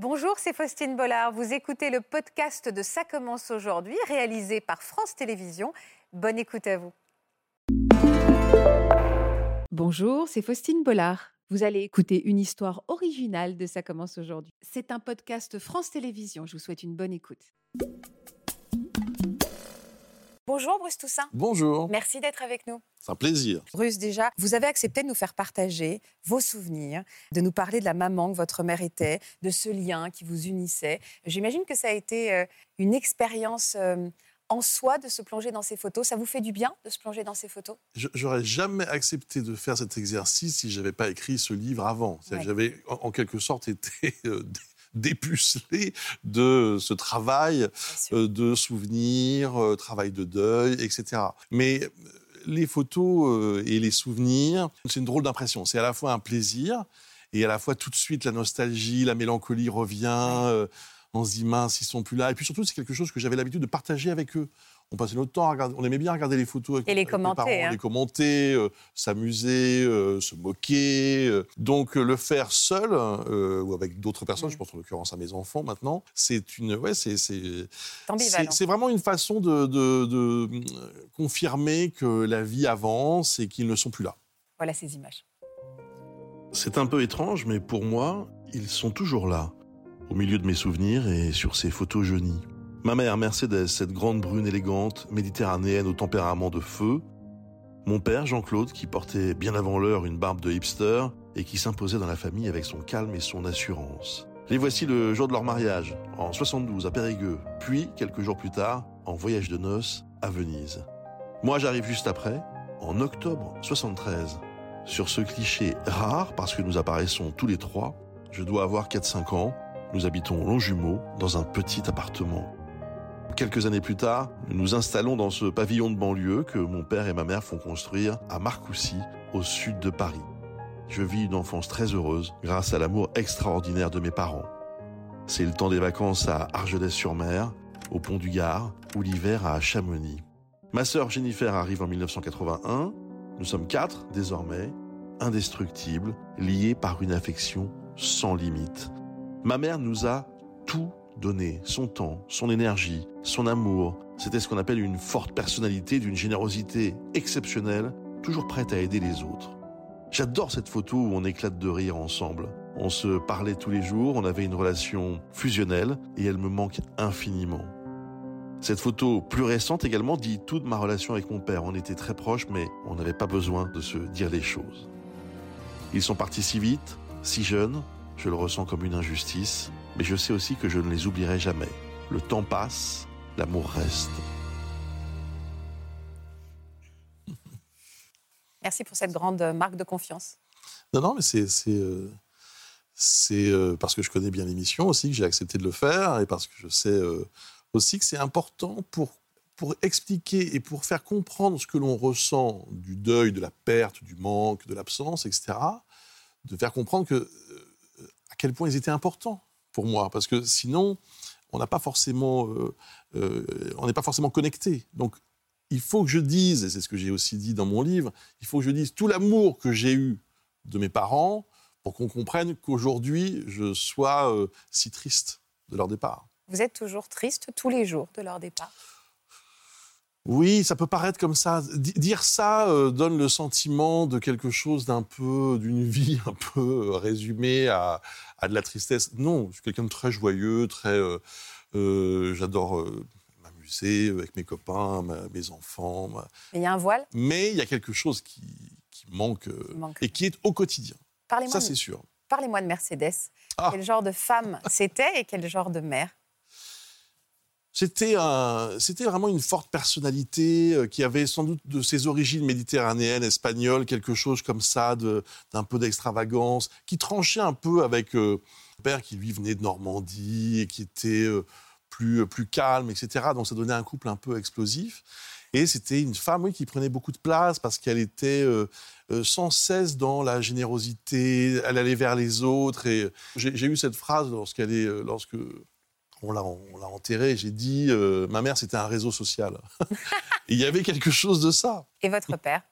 Bonjour, c'est Faustine Bollard. Vous écoutez le podcast de Ça commence aujourd'hui, réalisé par France Télévisions. Bonne écoute à vous. Bonjour, c'est Faustine Bollard. Vous allez écouter une histoire originale de Ça commence aujourd'hui. C'est un podcast France Télévisions. Je vous souhaite une bonne écoute. Bonjour Bruce Toussaint. Bonjour. Merci d'être avec nous. C'est un plaisir. Bruce, déjà, vous avez accepté de nous faire partager vos souvenirs, de nous parler de la maman que votre mère était, de ce lien qui vous unissait. J'imagine que ça a été euh, une expérience euh, en soi de se plonger dans ces photos. Ça vous fait du bien de se plonger dans ces photos? J'aurais jamais accepté de faire cet exercice si je n'avais pas écrit ce livre avant. J'avais en, quelque sorte été euh, dépucelé de ce travail euh, de souvenirs, euh, travail de deuil, etc. Mais euh, les photos et les souvenirs, c'est une drôle d'impression. C'est à la fois un plaisir et à la fois tout de suite la nostalgie, la mélancolie revient. on se dit mince, ils sont plus là. Et puis surtout, c'est quelque chose que j'avais l'habitude de partager avec eux on passait notre temps à regarder, on aimait bien regarder les photos avec, et les commenter, hein. les commenter, euh, s'amuser, euh, se moquer. Euh. Donc le faire seul ou avec d'autres personnes, mm. je pense en l'occurrence à mes enfants maintenant, c'est une, ouais, c'est c'est vraiment une façon de, de, confirmer que la vie avance et qu'ils ne sont plus là. Voilà ces images. C'est un peu étrange, mais pour moi, ils sont toujours là, au milieu de mes souvenirs et sur ces photos jaunies. Ma mère Mercedes, cette grande brune élégante, méditerranéenne au tempérament de feu. Mon père Jean-Claude, qui portait bien avant l'heure une barbe de hipster et qui s'imposait dans la famille avec son calme et son assurance. Les voici le jour de leur mariage, en 72 à Périgueux, puis, quelques jours plus tard, en voyage de noces à Venise. Moi, j'arrive juste après, en octobre 73. Sur ce cliché rare, parce que nous apparaissons tous les trois, je dois avoir 4-5 ans, nous habitons Longjumeau, dans un petit appartement. Quelques années plus tard, nous nous installons dans ce pavillon de banlieue que mon père et ma mère font construire à Marcoussis, au sud de Paris. Je vis une enfance très heureuse grâce à l'amour extraordinaire de mes parents. C'est le temps des vacances à Argelès-sur-Mer, au Pont du Gard, ou l'hiver à Chamonix. Ma sœur Jennifer arrive en 1981. Nous sommes quatre désormais, indestructibles, liés par une affection sans limite. Ma mère nous a tout donner son temps, son énergie, son amour. C'était ce qu'on appelle une forte personnalité d'une générosité exceptionnelle, toujours prête à aider les autres. J'adore cette photo où on éclate de rire ensemble. On se parlait tous les jours, on avait une relation fusionnelle et elle me manque infiniment. Cette photo plus récente également dit tout de ma relation avec mon père. On était très proches mais on n'avait pas besoin de se dire les choses. Ils sont partis si vite, si jeunes, je le ressens comme une injustice mais je sais aussi que je ne les oublierai jamais. Le temps passe, l'amour reste. Merci pour cette grande marque de confiance. Non, non, mais c'est euh, c'est euh, parce que je connais bien l'émission aussi que j'ai accepté de le faire et parce que je sais euh, aussi que c'est important pour, pour expliquer et pour faire comprendre ce que l'on ressent du deuil, de la perte, du manque, de l'absence, etc., de faire comprendre que, quel point ils étaient importants pour moi, parce que sinon, on pas forcément, euh, euh, n'est pas forcément connecté. Donc, il faut que je dise, et c'est ce que j'ai aussi dit dans mon livre, il faut que je dise tout l'amour que j'ai eu de mes parents pour qu'on comprenne qu'aujourd'hui, je sois euh, si triste de leur départ. Vous êtes toujours triste tous les jours de leur départ? Oui, ça peut paraître comme ça. dire ça euh, donne le sentiment de quelque chose d'un peu, d'une vie un peu euh, résumée à, de la tristesse. Non, je suis quelqu'un de très joyeux, très. Euh, j'adore m'amuser avec mes copains, mes enfants. Mais il y a un voile? Mais il y a quelque chose qui, manque, et qui est au quotidien. Ça, c'est sûr. Parlez-moi de Mercedes. Ah. Quel genre de femme c'était et quel genre de mère? C'était vraiment une forte personnalité euh, qui avait sans doute de ses origines méditerranéennes, espagnoles, quelque chose comme ça, d'un peu d'extravagance, qui tranchait un peu avec euh, père qui lui venait de Normandie et qui était euh, plus, plus calme, etc. Donc ça donnait un couple un peu explosif. Et c'était une femme oui, qui prenait beaucoup de place parce qu'elle était sans cesse dans la générosité, elle allait vers les autres. Et j'ai eu cette phrase lorsqu'elle est, lorsque on l'a, enterré. J'ai dit, euh, ma mère, c'était un réseau social. Il y avait quelque chose de ça. Et votre père?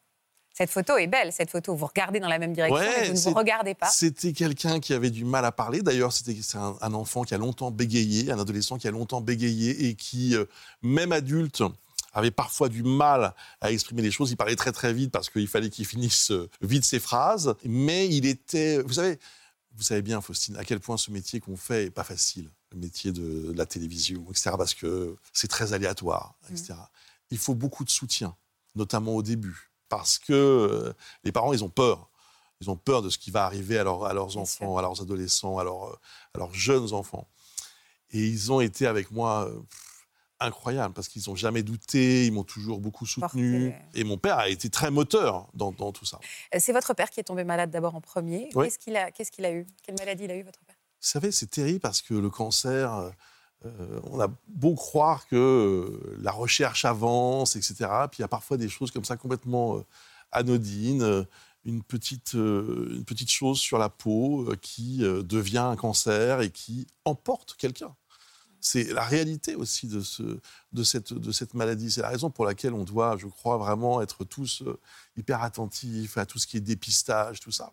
Cette photo est belle, cette photo. Vous regardez dans la même direction, mais vous ne vous regardez pas. C'était quelqu'un qui avait du mal à parler. D'ailleurs, c'était un, un, enfant qui a longtemps bégayé, un adolescent qui a longtemps bégayé et qui, euh, même adulte, avait parfois du mal à exprimer les choses. Il parlait très très vite parce qu'il fallait qu'il finisse euh, vite ses phrases. Mais il était, vous savez, vous savez bien, Faustine, à quel point ce métier qu'on fait est pas facile, le métier de, la télévision, etc. Parce que c'est très aléatoire, etc. Mmh. Il faut beaucoup de soutien, notamment au début parce que euh, les parents, ils ont peur. Ils ont peur de ce qui va arriver à, leurs enfants, à leurs adolescents, à leurs, jeunes enfants. Et ils ont été avec moi euh, incroyables parce qu'ils n'ont jamais douté, ils m'ont toujours beaucoup soutenu. Et mon père a été très moteur dans, tout ça. Euh, c'est votre père qui est tombé malade d'abord en premier. Qu'est-ce qu'il a, qu'est-ce qu'il a eu? Quelle maladie il a eu, votre père? Vous savez, c'est terrible parce que le cancer, on a beau croire que la recherche avance, etc. Puis il y a parfois des choses comme ça complètement anodine, euh, une petite, euh, une petite chose sur la peau euh, qui devient un cancer et qui emporte quelqu'un. C'est la réalité aussi de, ce, de, cette, de cette maladie. C'est la raison pour laquelle on doit, je crois, vraiment être tous hyper attentifs à tout ce qui est dépistage, tout ça.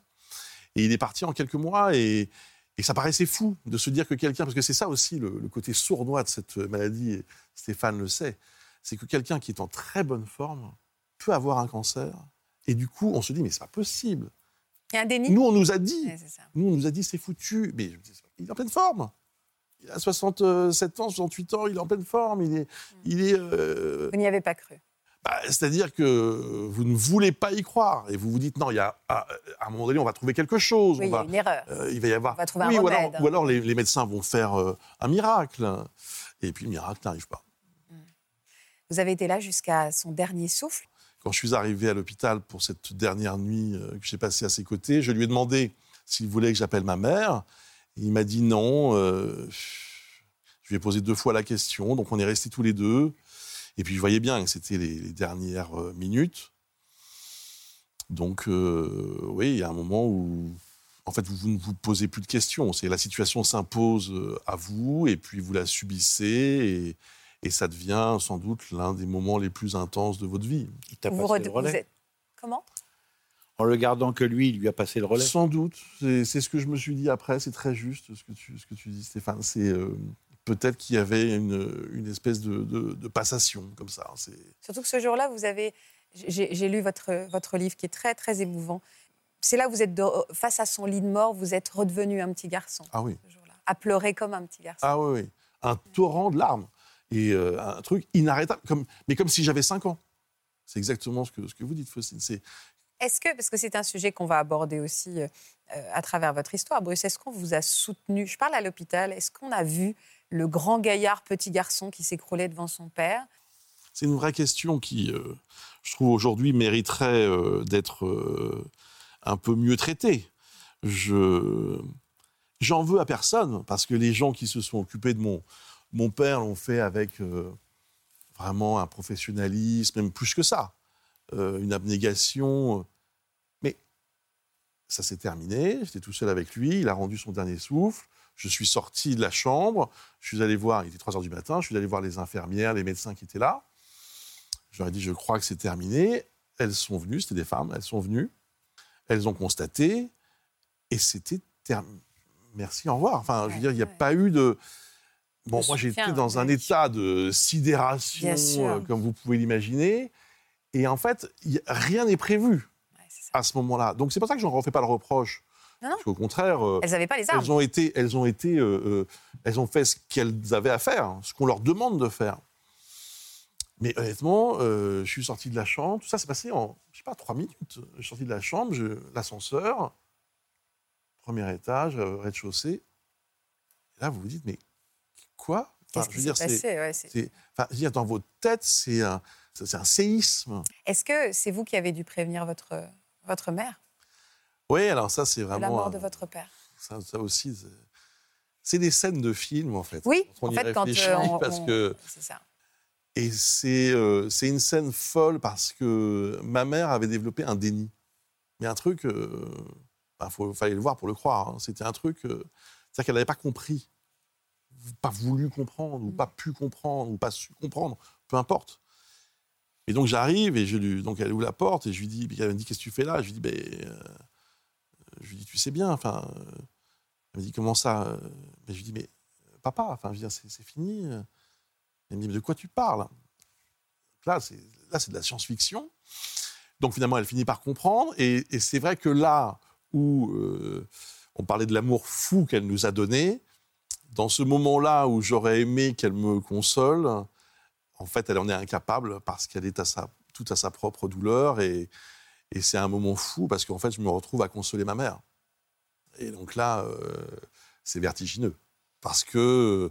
Et il est parti en quelques mois et, et ça paraissait fou de se dire que quelqu'un, parce que c'est ça aussi le, le, côté sournois de cette maladie, et Stéphane le sait, c'est que quelqu'un qui est en très bonne forme peut avoir un cancer et du coup, on se dit, mais c'est pas possible. Il y a un déni. Nous, on nous a dit, nous, on nous a dit, c'est foutu. Mais il est en pleine forme. Il a 67 ans, 68 ans, il est en pleine forme. Il est, mm. il est. Euh, vous n'y avez pas cru. Bah, c'est-à-dire que vous ne voulez pas y croire et vous vous dites non, il y a à, un moment donné, on va trouver quelque chose. Oui, il y a une erreur. Euh, il va y avoir. On va trouver un remède. Ou alors, les, médecins vont faire euh, un miracle et puis le miracle n'arrive pas. Mm. Vous avez été là jusqu'à son dernier souffle? Quand je suis arrivé à l'hôpital pour cette dernière nuit euh, que j'ai passée à ses côtés, je lui ai demandé s'il voulait que j'appelle ma mère. Il m'a dit non. Euh, je lui ai posé deux fois la question, donc on est restés tous les deux. Et puis je voyais bien que c'était les, dernières euh, minutes. Donc oui, il y a un moment où en fait, vous, ne vous posez plus de questions. C'est la situation s'impose à vous et puis vous la subissez et, et ça devient sans doute l'un des moments les plus intenses de votre vie. Il t'a passé le relais. Comment? En le gardant que lui, il lui a passé le relais. Sans doute. C'est ce que je me suis dit après. C'est très juste ce que tu, ce que tu dis, Stéphane. C'est euh, peut-être qu'il y avait une, une espèce de, de, passation comme ça. Surtout que ce jour-là, vous avez. J'ai lu votre, votre livre qui est très, très émouvant. C'est là où vous êtes face à son lit de mort, vous êtes redevenu un petit garçon. Ah oui. à pleurer comme un petit garçon. Ah oui, oui. Un torrent de larmes et euh, un truc inarrêtable, comme, mais comme si j'avais 5 ans. C'est exactement ce que, ce que vous dites, Faustine. C'est... Est-ce que, parce que c'est un sujet qu'on va aborder aussi euh, à travers votre histoire, Bruce, est-ce qu'on vous a soutenu? Je parle à l'hôpital, est-ce qu'on a vu le grand gaillard petit garçon qui s'écroulait devant son père C'est une vraie question qui, euh, je trouve, aujourd'hui mériterait d'être un peu mieux traitée. Je... J'en veux à personne, parce que les gens qui se sont occupés de mon, mon père l'ont fait avec euh, vraiment un professionnalisme, même plus que ça, euh, une abnégation. Ça s'est terminé, j'étais tout seul avec lui, il a rendu son dernier souffle. Je suis sorti de la chambre, je suis allé voir, il était 3 heures du matin, je suis allé voir les infirmières, les médecins qui étaient là. Je leur ai dit, je crois que c'est terminé. Elles sont venues, c'était des femmes, elles sont venues, elles ont constaté, et c'était terminé. Merci, au revoir. Enfin, je veux dire, il n'y a pas eu de. Bon, moi, j'étais dans un état de sidération, euh, comme vous pouvez l'imaginer. Et en fait, rien n'est prévu à ce moment-là. Donc, c'est pour ça que je n'en refais pas le reproche. Non, Parce qu'au contraire, euh, elles n'avaient pas les armes. Elles ont été, elles ont été, euh, elles ont fait ce qu'elles avaient à faire, ce qu'on leur demande de faire. Mais honnêtement, je suis sorti de la chambre. Tout ça s'est passé en, je sais pas, trois minutes. Je suis sorti de la chambre, l'ascenseur, premier étage, rez-de-chaussée. Là, vous vous dites, mais quoi? Qu'est-ce qui s'est passé? Ouais, enfin, dire, Dans votre tête, c'est un, un séisme. Est-ce que c'est vous qui avez dû prévenir votre, votre mère? Oui, alors ça, c'est vraiment... la mort de votre père. Ça, ça aussi, c'est des scènes de film, en fait. Oui, on en y fait, quand euh, on, parce que... C'est ça. Et c'est euh, c'est une scène folle parce que ma mère avait développé un déni. Mais un truc, il euh, bah, fallait le voir pour le croire. Hein. C'était un truc, c'est-à-dire qu'elle n'avait pas compris pas voulu comprendre, ou mm. pas pu comprendre, ou pas su comprendre, peu importe. Et donc j'arrive et je lui, donc elle ouvre la porte et je lui dis, elle me dit qu'est-ce que tu fais là? Je lui dis, ben, euh, je lui dis tu sais bien, enfin, elle me dit comment ça? Je lui dis mais papa, enfin c'est fini. Elle me dit mais de quoi tu parles? Là c'est là c'est de la science-fiction. Donc finalement elle finit par comprendre et, c'est vrai que là où euh, on parlait de l'amour fou qu'elle nous a donné, dans ce moment-là où j'aurais aimé qu'elle me console, en fait, elle en est incapable parce qu'elle est à sa, tout à sa propre douleur. Et, c'est un moment fou parce qu'en fait, je me retrouve à consoler ma mère. Et donc là, euh, c'est vertigineux. Parce que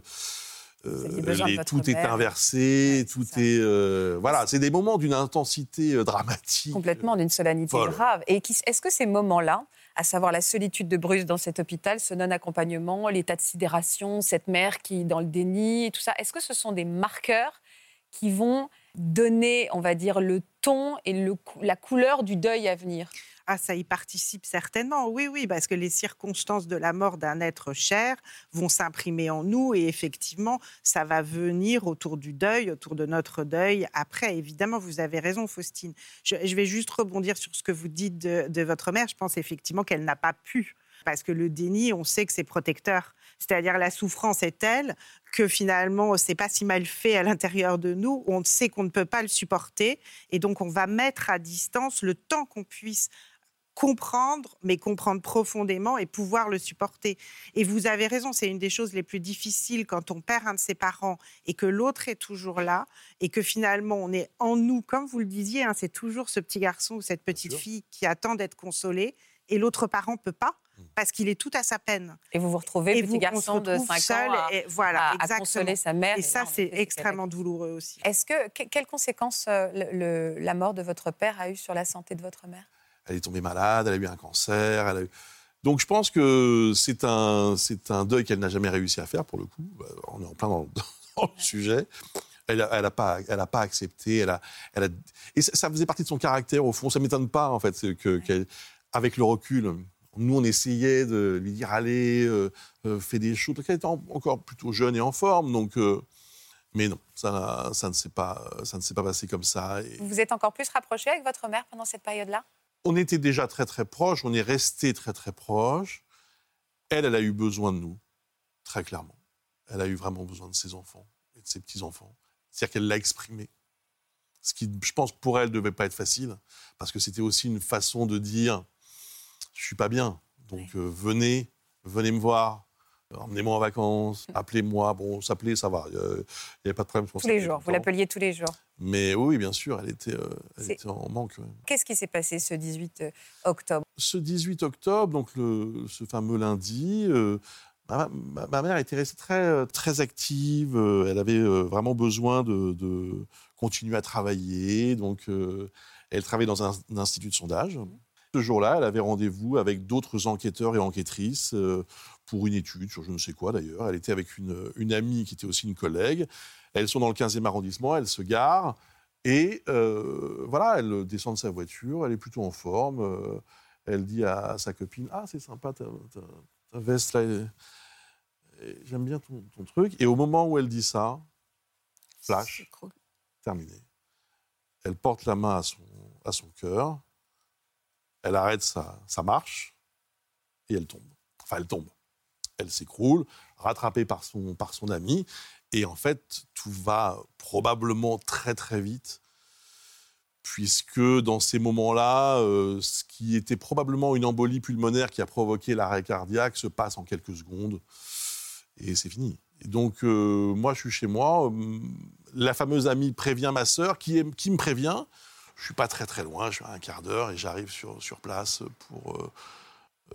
euh, tout est inversé, tout est. Euh, voilà, c'est des moments d'une intensité dramatique. Complètement, d'une solennité grave. Et est-ce que ces moments-là, à savoir la solitude de Bruce dans cet hôpital, ce non-accompagnement, l'état de sidération, cette mère qui est dans le déni, tout ça, est-ce que ce sont des marqueurs qui vont donner, on va dire, le ton et la couleur du deuil à venir ah, ça y participe certainement, oui, oui, parce que les circonstances de la mort d'un être cher vont s'imprimer en nous et effectivement, ça va venir autour du deuil, autour de notre deuil. Après, évidemment, vous avez raison, Faustine. Je, vais juste rebondir sur ce que vous dites de votre mère. Je pense effectivement qu'elle n'a pas pu parce que le déni, on sait que c'est protecteur. C'est-à-dire la souffrance est telle que finalement, c'est pas si mal fait à l'intérieur de nous. On sait qu'on ne peut pas le supporter et donc on va mettre à distance le temps qu'on puisse comprendre, mais comprendre profondément et pouvoir le supporter. Et vous avez raison, c'est une des choses les plus difficiles quand on perd un de ses parents et que l'autre est toujours là et que finalement on est en nous, comme vous le disiez, hein, c'est toujours ce petit garçon ou cette petite fille qui attend d'être consolé et l'autre parent peut pas parce qu'il est tout à sa peine. Et vous vous retrouvez, petit garçon de 5 ans, et, voilà, à, consoler sa mère. Et, ça, c'est extrêmement douloureux aussi. Est-ce que, quelles conséquences euh, le, la mort de votre père a eu sur la santé de votre mère? Elle est tombée malade, elle a eu un cancer, elle a eu... Donc je pense que c'est un, c'est un deuil qu'elle n'a jamais réussi à faire, pour le coup. Euh, on est en plein dans, le sujet. Elle n'a elle a pas, elle a pas accepté. Elle a, elle a... Et ça, faisait partie de son caractère, au fond. Ça ne m'étonne pas, en fait, que, qu'avec le recul, nous, on essayait de lui dire allez, euh, euh, fais des choses, qu'elle était encore plutôt jeune et en forme, donc. Euh, mais non, ça, ça ne s'est pas, ça ne s'est pas passé comme ça. Vous vous êtes encore plus rapproché avec votre mère pendant cette période-là? On était déjà très très proches, on est resté très très proches. Elle, elle a eu besoin de nous, très clairement. Elle a eu vraiment besoin de ses enfants et de ses petits-enfants. C'est-à-dire qu'elle l'a exprimé. Ce qui, je pense, pour elle, ne devait pas être facile, parce que c'était aussi une façon de dire je suis pas bien. Donc euh, venez, venez me voir. Emmenez-moi en vacances, appelez-moi. Bon, s'appeler, ça va. Il n'y avait pas de problème. Tous les jours, vous l'appeliez tous les jours. Mais oui, bien sûr, elle était, euh, elle était en manque. Qu'est-ce qui s'est passé ce 18 euh, octobre? Ce 18 octobre, donc le, ce fameux lundi, ma, mère était restée très, très active. elle avait vraiment besoin de, de, continuer à travailler. Donc, elle travaillait dans un, un institut de sondage. Ce jour-là, elle avait rendez-vous avec d'autres enquêteurs et enquêtrices euh, pour une étude sur je ne sais quoi d'ailleurs. Elle était avec une, amie qui était aussi une collègue. Elles sont dans le 15e arrondissement, elles se garent et euh, voilà, elle descend de sa voiture, elle est plutôt en forme. Euh, elle dit à, sa copine Ah, c'est sympa ta, veste là. J'aime bien ton, truc. Et au moment où elle dit ça, flash, terminé. Elle porte la main à son, à son cœur elle arrête sa, marche et elle tombe. Enfin, elle tombe. Elle s'écroule, rattrapée par son, par son ami. Et en fait, tout va probablement très très vite, puisque dans ces moments-là, euh, ce qui était probablement une embolie pulmonaire qui a provoqué l'arrêt cardiaque se passe en quelques secondes, et c'est fini. Et donc, euh, moi, je suis chez moi. Euh, la fameuse amie prévient ma sœur, qui, qui me prévient je suis pas très très loin, je suis à un quart d'heure et j'arrive sur, sur place pour euh,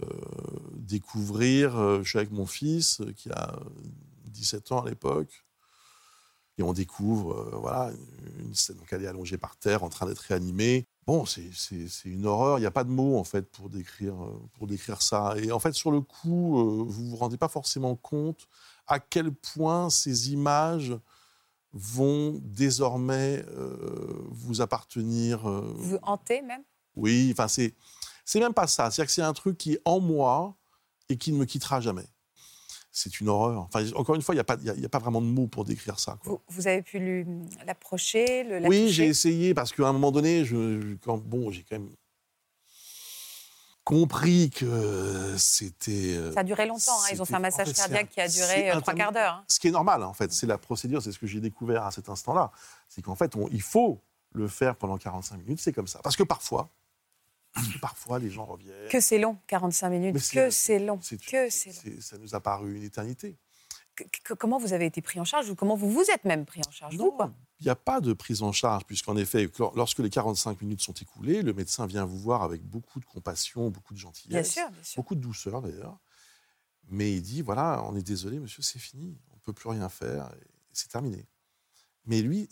euh, découvrir. Euh, je suis avec mon fils qui a 17 ans à l'époque. Et on découvre, voilà, une scène. Donc elle est allongée par terre, en train d'être réanimée. Bon, c'est une horreur. Il n'y a pas de mots en fait pour décrire, pour décrire ça. Et en fait, sur le coup, vous vous rendez pas forcément compte à quel point ces images vont désormais euh, vous appartenir. Euh, vous hanter même? Oui, enfin c'est c'est même pas ça. C'est-à-dire que c'est un truc qui est en moi et qui ne me quittera jamais. c'est une horreur. Enfin, encore une fois, il n'y a, pas, a, a pas vraiment de mots pour décrire ça. Vous, avez pu l'approcher le, Oui, j'ai essayé parce qu'à un moment donné, je, quand, bon, j'ai quand même compris que c'était. Euh, ça a duré longtemps. Hein. Ils ont fait un massage cardiaque qui a duré euh, trois quarts d'heure. Hein. Ce qui est normal, en fait. C'est la procédure, c'est ce que j'ai découvert à cet instant-là. C'est qu'en fait, il faut le faire pendant 45 minutes. C'est comme ça. Parce que parfois, parfois, les gens reviennent. Que c'est long, 45 minutes. que c'est long. Que c'est long. Ça nous a paru une éternité. comment vous avez été pris en charge ou comment vous vous êtes même pris en charge Non, il n'y a pas de prise en charge, puisqu'en effet, lorsque les 45 minutes sont écoulées, le médecin vient vous voir avec beaucoup de compassion, beaucoup de gentillesse, beaucoup de douceur d'ailleurs. Mais il dit voilà, on est désolé, monsieur, c'est fini, on ne peut plus rien faire, c'est terminé. Mais lui,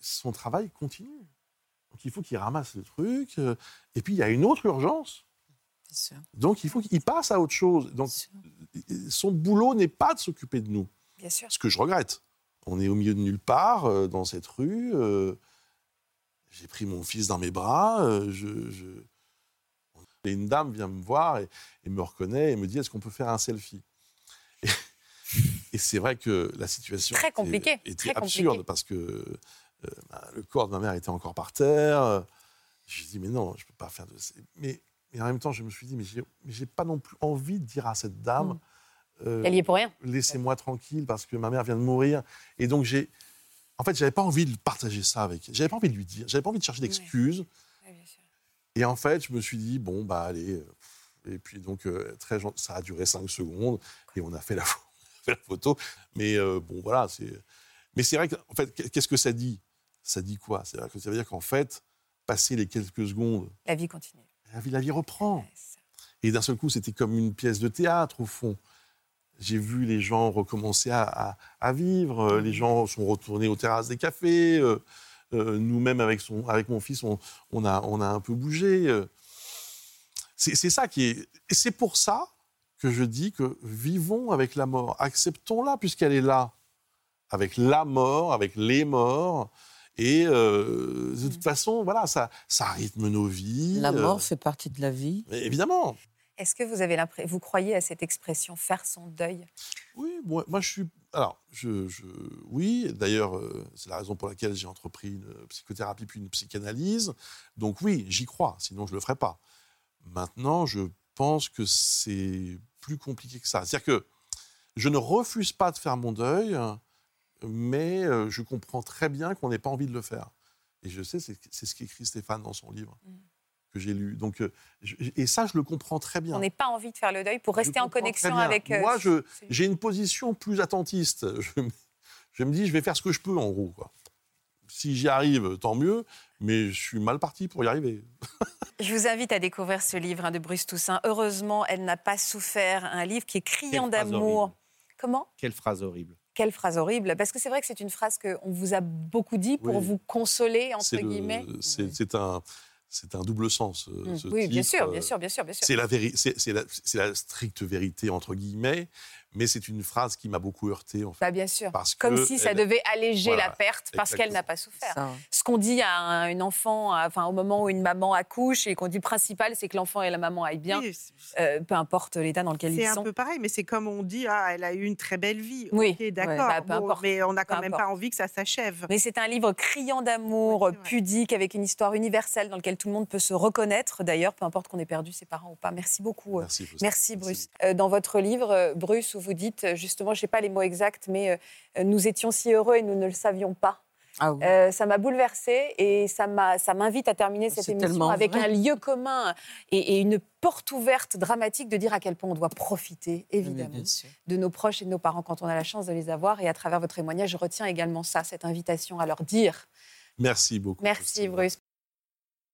son travail continue. Donc il faut qu'il ramasse le truc. Euh, et puis il y a une autre urgence. Donc il faut qu'il passe à autre chose. Donc son boulot n'est pas de s'occuper de nous. Bien sûr. Ce que je regrette. On est au milieu de nulle part, euh, dans cette rue. Euh, j'ai pris mon fils dans mes bras. Euh, je, Et une dame vient me voir et, me reconnaît et me dit Est-ce qu'on peut faire un selfie? Et, c'est vrai que la situation très compliquée, était, très absurde parce que bah, le corps de ma mère était encore par terre. J'ai dit Mais non, je ne peux pas faire de. Mais, mais en même temps, je me suis dit Mais j'ai pas non plus envie de dire à cette dame. Mm. Euh, Elle y est pour rien. Laissez-moi tranquille parce que ma mère vient de mourir. Et donc, j'ai. En fait, j'avais pas envie de partager ça avec. J'avais pas envie de lui dire. J'avais pas envie de chercher d'excuses. et en fait, je me suis dit, bon, bah, allez. Euh, et puis, donc, euh, très ça a duré cinq secondes. Et on a fait la, fait la photo. Mais bon, voilà. c'est. Mais c'est vrai qu'en fait, qu'est-ce que ça dit? Ça dit quoi? Ça veut dire qu'en fait, passer les quelques secondes. La vie continue. La vie, la vie reprend. et d'un seul coup, c'était comme une pièce de théâtre, au fond j'ai vu les gens recommencer à, vivre, les gens sont retournés aux terrasses des cafés, euh, euh, nous-mêmes avec, avec mon fils, on, a, on a un peu bougé. Euh. C'est ça qui est... Et c'est pour ça que je dis que vivons avec la mort, acceptons-la puisqu'elle est là, avec la mort, avec les morts. Et de toute mmh. façon, voilà, ça, ça rythme nos vies. La mort fait partie de la vie. Évidemment. Est-ce que vous avez vous croyez à cette expression faire son deuil? Oui, moi, moi, je suis. Alors, je, oui. D'ailleurs, euh, c'est la raison pour laquelle j'ai entrepris une psychothérapie puis une psychanalyse. Donc oui, j'y crois. Sinon, je le ferais pas. Maintenant, je pense que c'est plus compliqué que ça. C'est-à-dire que je ne refuse pas de faire mon deuil, mais euh, je comprends très bien qu'on n'ait pas envie de le faire. Et je sais, c'est ce qu'écrit Stéphane dans son livre. Mmh que j'ai lu. Donc, euh, et ça, je le comprends très bien. On n'est pas envie de faire le deuil pour rester en connexion avec. Euh, Moi, j'ai une position plus attentiste. Je, je, me dis, je vais faire ce que je peux, en gros. Quoi. Si j'y arrive, tant mieux, mais je suis mal parti pour y arriver. je vous invite à découvrir ce livre hein, de Bruce Toussaint. Heureusement, elle n'a pas souffert. Un livre qui est criant d'amour. Comment? Quelle phrase horrible. Quelle phrase horrible Parce que c'est vrai que c'est une phrase qu'on vous a beaucoup dit pour vous consoler, entre guillemets. C'est un c'est un double sens. Euh, mmh. oui, bien sûr, bien sûr, bien sûr, bien sûr. C'est la, c'est la, stricte vérité entre guillemets, mais c'est une phrase qui m'a beaucoup heurté. En fait, bah, bien sûr. Parce Comme si ça devait alléger la perte parce qu'elle n'a pas souffert. Ce qu'on dit à un, enfant, enfin au moment où une maman accouche et qu'on dit principal, c'est que l'enfant et la maman aillent bien, euh, peu importe l'état dans lequel ils sont. C'est un peu pareil, mais c'est comme on dit, ah, elle a eu une très belle vie. Oui, d'accord. Bah, mais on n'a quand même pas envie que ça s'achève. Mais c'est un livre criant d'amour, pudique, avec une histoire universelle dans laquelle tout le monde peut se reconnaître. D'ailleurs, peu importe qu'on ait perdu ses parents ou pas. Merci beaucoup. Merci, Merci Bruce. Euh, dans votre livre, Bruce, vous dites euh, justement, je ne sais pas les mots exacts, mais euh, nous étions si heureux et nous ne le savions pas. Ah euh, ça m'a bouleversée et ça m'invite à terminer cette émission avec un lieu commun et, une porte ouverte dramatique de dire à quel point on doit profiter, évidemment, de nos proches et de nos parents quand on a la chance de les avoir. Et à travers votre témoignage, je retiens également ça, cette invitation à leur dire. Merci beaucoup. Merci Bruce.